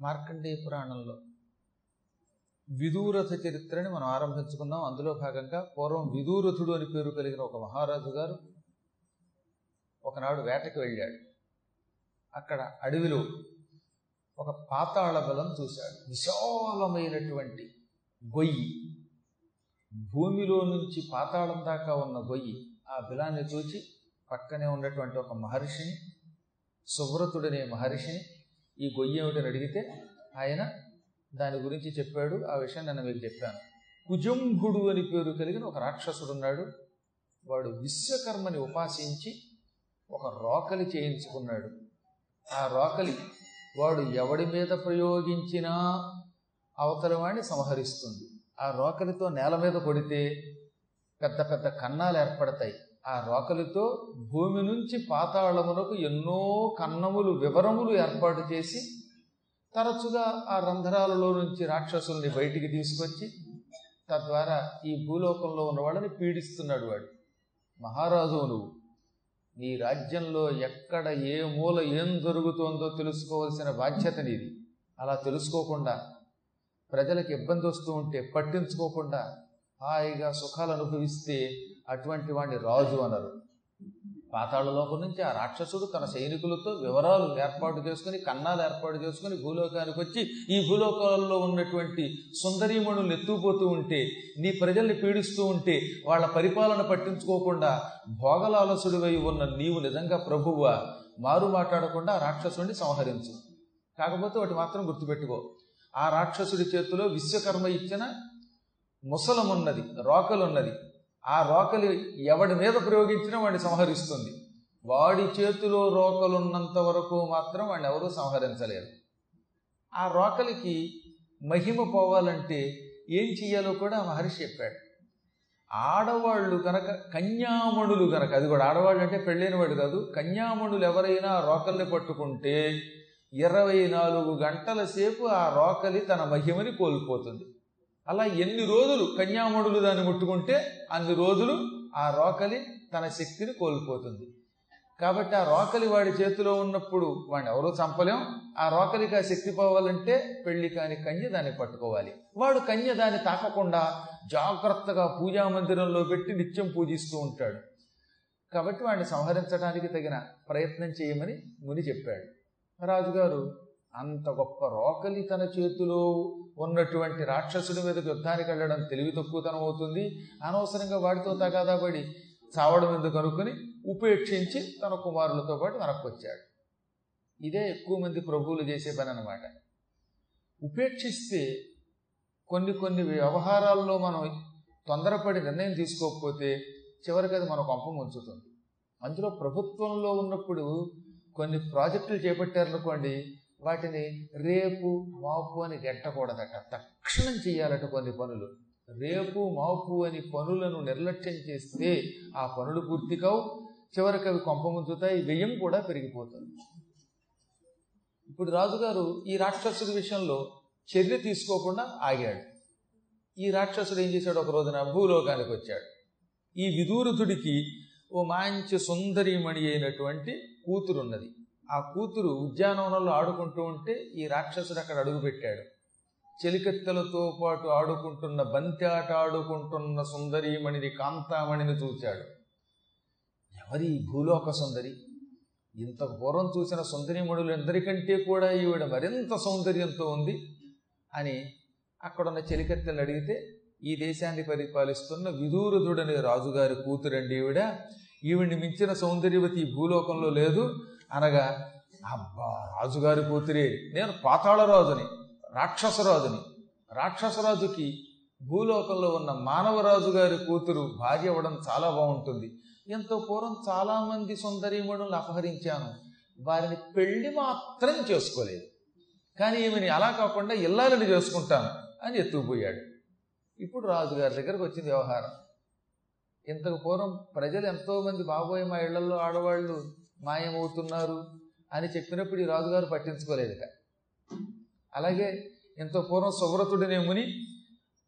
మార్కండేయ పురాణంలో విదూరథ చరిత్రని మనం ఆరంభించుకున్నాం అందులో భాగంగా పూర్వం విదూరథుడు అని పేరు కలిగిన ఒక మహారాజు గారు ఒకనాడు వేటకి వెళ్ళాడు. అక్కడ అడవిలో ఒక పాతాళ బలం చూశాడు. విశాలమైనటువంటి గొయ్యి. భూమిలో నుంచి పాతాళం దాకా ఉన్న గొయ్యి. ఆ బిలాన్ని చూచి పక్కనే ఉన్నటువంటి ఒక మహర్షిని సువ్రతుడనే మహర్షిని ఈ గొయ్యి ఏమిటని అడిగితే ఆయన దాని గురించి చెప్పాడు ఆ విషయం నేను మీకు చెప్పాను. కుజంభుడు అని పేరు కలిగిన ఒక రాక్షసుడు ఉన్నాడు. వాడు విశ్వకర్మని ఉపాసించి ఒక రోకలి చేయించుకున్నాడు. ఆ రోకలి వాడు ఎవడి మీద ప్రయోగించినా అవతల వాడిని సంహరిస్తుంది. ఆ రోకలితో నేల మీద కొడితే పెద్ద పెద్ద కన్నాలు ఏర్పడతాయి. ఆ రోకలితో భూమి నుంచి పాతాళమునకు ఎన్నో కన్నములు వివరములు ఏర్పాటు చేసి తరచుగా ఆ రంధ్రాలలో నుంచి రాక్షసుల్ని బయటికి తీసుకొచ్చి తద్వారా ఈ భూలోకంలో ఉన్న వాళ్ళని పీడిస్తున్నాడు వాడు. మహారాజు నువ్వు నీ రాజ్యంలో ఎక్కడ ఏ మూల ఏం జరుగుతోందో తెలుసుకోవాల్సిన బాధ్యత నీది. అలా తెలుసుకోకుండా ప్రజలకు ఇబ్బంది వస్తూ ఉంటే పట్టించుకోకుండా హాయిగా సుఖాలు అనుభవిస్తే అటువంటి వాడిని రాజు అన్నారు పాతాళలోకం నుంచి ఆ రాక్షసుడు తన సైనికులతో వివరాలు ఏర్పాటు చేసుకుని కన్నాలు ఏర్పాటు చేసుకుని భూలోకానికి వచ్చి ఈ భూలోకాల్లో ఉన్నటువంటి సుందరీమణులు ఎత్తుకుపోతూ ఉంటే నీ ప్రజల్ని పీడిస్తూ ఉంటే వాళ్ళ పరిపాలన పట్టించుకోకుండా భోగలాలసుడివై ఉన్న నీవు నిజంగా ప్రభువా మారు మాట్లాడకుండా ఆ రాక్షసుడిని సంహరించు. కాకపోతే ఒకటి మాత్రం గుర్తుపెట్టుకో. ఆ రాక్షసుడి చేతిలో విశ్వకర్మ ఇచ్చిన ముసలమున్నది రోకలున్నది. ఆ రోకలి ఎవడి మీద ప్రయోగించినా వాడిని సంహరిస్తుంది. వాడి చేతిలో రోకలున్నంత వరకు మాత్రం వాడిని ఎవరూ సంహరించలేరు. ఆ రోకలికి మహిమ పోవాలంటే ఏం చెయ్యాలో కూడా మహర్షి చెప్పాడు. ఆడవాళ్ళు కనుక కన్యామణులు కనుక అది కూడా ఆడవాళ్ళు అంటే పెళ్ళైన వాడు కాదు కన్యామణులు ఎవరైనా రోకల్ని పట్టుకుంటే ఇరవై నాలుగు గంటల సేపు ఆ రోకలి తన మహిమని కోల్పోతుంది. అలా ఎన్ని రోజులు కన్యామణులు దాన్ని ముట్టుకుంటే అన్ని రోజులు ఆ రోకలి తన శక్తిని కోల్పోతుంది. కాబట్టి ఆ రోకలి వాడి చేతిలో ఉన్నప్పుడు వాడిని ఎవరూ చంపలేం. ఆ రోకలికి ఆ శక్తి పోవాలంటే పెళ్ళి కాని కన్య దాన్ని పట్టుకోవాలి. వాడు కన్య దాన్ని తాకకుండా జాగ్రత్తగా పూజా మందిరంలో పెట్టి నిత్యం పూజిస్తూ ఉంటాడు. కాబట్టి వాడిని సంహరించడానికి తగిన ప్రయత్నం చేయమని ముని చెప్పాడు. రాజుగారు అంత గొప్ప రోకలి తన చేతిలో ఉన్నటువంటి రాక్షసుడి మీదకి యుద్ధానికి వెళ్ళడం తెలివి తక్కువతనం అవుతుంది. అనవసరంగా వాడితో తగాదా పడి చావడం ఎందుకు అనుకుని ఉపేక్షించి తన కుమారులతో పాటు వెనక్కి వచ్చాడు. ఇదే ఎక్కువ మంది ప్రభువులు చేసే పని అనమాట ఉపేక్షిస్తే కొన్ని కొన్ని వ్యవహారాల్లో మనం తొందరపడి నిర్ణయం తీసుకోకపోతే చివరికి అది మన కొంపం ఉంచుతుంది అందులో ప్రభుత్వంలో ఉన్నప్పుడు కొన్ని ప్రాజెక్టులు చేపట్టారనుకోండి వాటిని రేపు మాపు అని గెట్టకూడదట తక్షణం చేయాలట కొన్ని పనులు. రేపు మాపు అని పనులను నిర్లక్ష్యం చేస్తే ఆ పనులు పూర్తి కావు చివరికి అవి కొంపముంచుతాయి వ్యయం కూడా పెరిగిపోతుంది. ఇప్పుడు రాజుగారు ఈ రాక్షసుడి విషయంలో చర్య తీసుకోకుండా ఆగాడు. ఈ రాక్షసుడు ఏం చేశాడు? ఒక రోజున భూలోకానికి వచ్చాడు. ఈ విదూరుతుడికి ఓ మంచి సుందరిమణి అయినటువంటి కూతురున్నది. ఆ కూతురు ఉద్యానవనంలో ఆడుకుంటూ ఉంటే ఈ రాక్షసుడు అక్కడ అడుగుపెట్టాడు. చెలికత్తెలతో పాటు ఆడుకుంటున్న బంతి ఆట ఆడుకుంటున్న సుందరీమణిని కాంతామణిని చూశాడు. ఎవరి భూలోక సుందరి? ఇంతకు పూర్వం చూసిన సుందరీమణులు ఎందరికంటే కూడా ఈవిడ మరింత సౌందర్యంతో ఉంది అని అక్కడున్న చెలికత్తెలు అడిగితే ఈ దేశాన్ని పరిపాలిస్తున్న విదూరథుడనే రాజుగారి కూతురండి ఈవిడ. ఈవిడిని మించిన సౌందర్యవతి భూలోకంలో లేదు. అనగా అబ్బా రాజుగారి కూతురే నేను పాతాళరాజుని రాక్షసరాజుని. రాక్షసరాజుకి భూలోకంలో ఉన్న మానవరాజు గారి కూతురు భార్య అవ్వడం చాలా బాగుంటుంది. ఎంతో పూర్వం చాలామంది సుందరీమణులను అపహరించాను. వారిని పెళ్ళి మాత్రం చేసుకోలేదు. కానీ ఈమెని అలా కాకుండా ఇల్లాలని చేసుకుంటాను అని ఎత్తుకుపోయాడు. ఇప్పుడు రాజుగారి దగ్గరకు వచ్చింది వ్యవహారం. ఇంతకు పూర్వం ప్రజలు ఎంతోమంది బాబోయ్ మా ఇళ్ళలో ఆడవాళ్ళు మాయమవుతున్నారు అని చెప్పినప్పుడు ఈ రాజుగారు పట్టించుకోలేదుట. అలాగే ఇంత పూర్వం సువ్రతుడనే ముని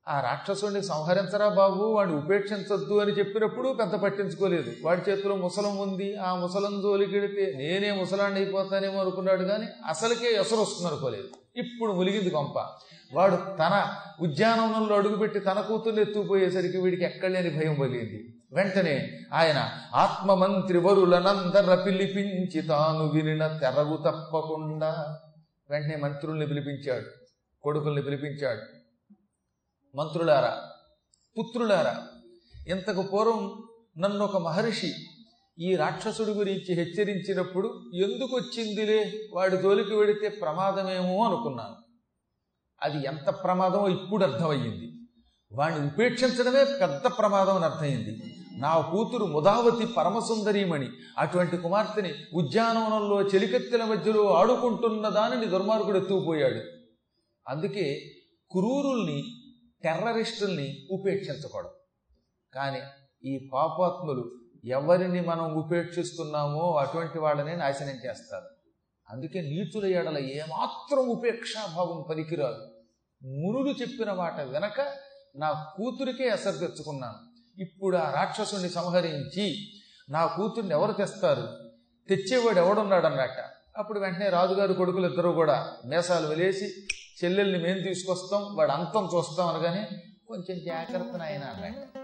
ఆ రాక్షసుడిని సంహరించరా బాబు? వాడిని ఉపేక్షించొద్దు అని చెప్పినప్పుడు పెద్ద పట్టించుకోలేదు. వాడి చేతిలో ముసలం ఉంది. ఆ ముసలం జోలికెడితే నేనే ముసలాండి అయిపోతానేమో అనుకున్నాడు కానీ అసలుకే ఎసరు వస్తుంది అనుకోలేదు ఇప్పుడు ములిగింది కొంప వాడు తన ఉద్యానవనంలో అడుగుపెట్టి తన కూతుర్ని ఎత్తుకుపోయేసరికి వీడికి ఎక్కడలేని భయం పలిగింది వెంటనే ఆయన ఆత్మమంత్రి వరులనందర పిలిపించి తాను వినిన తెరగు తప్పకుండా వెంటనే మంత్రుల్ని పిలిపించాడు. కొడుకుల్ని పిలిపించాడు. మంత్రులారా పుత్రులారా ఇంతకు పూర్వం నన్ను ఒక మహర్షి ఈ రాక్షసుడి గురించి హెచ్చరించినప్పుడు ఎందుకు వచ్చిందిలే? వాడి జోలికి వెడితే ప్రమాదమేమో అనుకున్నాను. అది ఎంత ప్రమాదమో ఇప్పుడు అర్థమయ్యింది. వాడిని ఉపేక్షించడమే పెద్ద ప్రమాదం అని అర్థమైంది. నా కూతురు ముదావతి పరమసుందరీమణి అటువంటి కుమార్తెని ఉద్యానవనంలో చెలికత్తెల మధ్యలో ఆడుకుంటున్న దానిని దుర్మార్గుడు ఎత్తుకుపోయాడు. అందుకే క్రూరుల్ని టెర్రరిస్టుల్ని ఉపేక్షించకూడదు. కానీ ఈ పాపాత్ములు ఎవరిని మనం ఉపేక్షిస్తున్నామో అటువంటి వాళ్ళనే నాశనం చేస్తారు. అందుకే నీచుల ఏడల ఏమాత్రం ఉపేక్షాభావం పనికిరాదు. మునులు చెప్పిన మాట వెనక నా కూతురికే ఎసరు తెచ్చుకున్నాను. ఇప్పుడు ఆ రాక్షసుని సంహరించి నా కూతుర్ని ఎవరు తెస్తారు? తెచ్చేవాడు ఎవడున్నాడన్నట అప్పుడు వెంటనే రాజుగారు కొడుకులు ఇద్దరు కూడా మేసాలు వెలేసి చెల్లెల్ని మేము తీసుకొస్తాం వాడు అంతం చూస్తాం అనగానే కొంచెం జాగ్రత్త నాయన అన్నాడు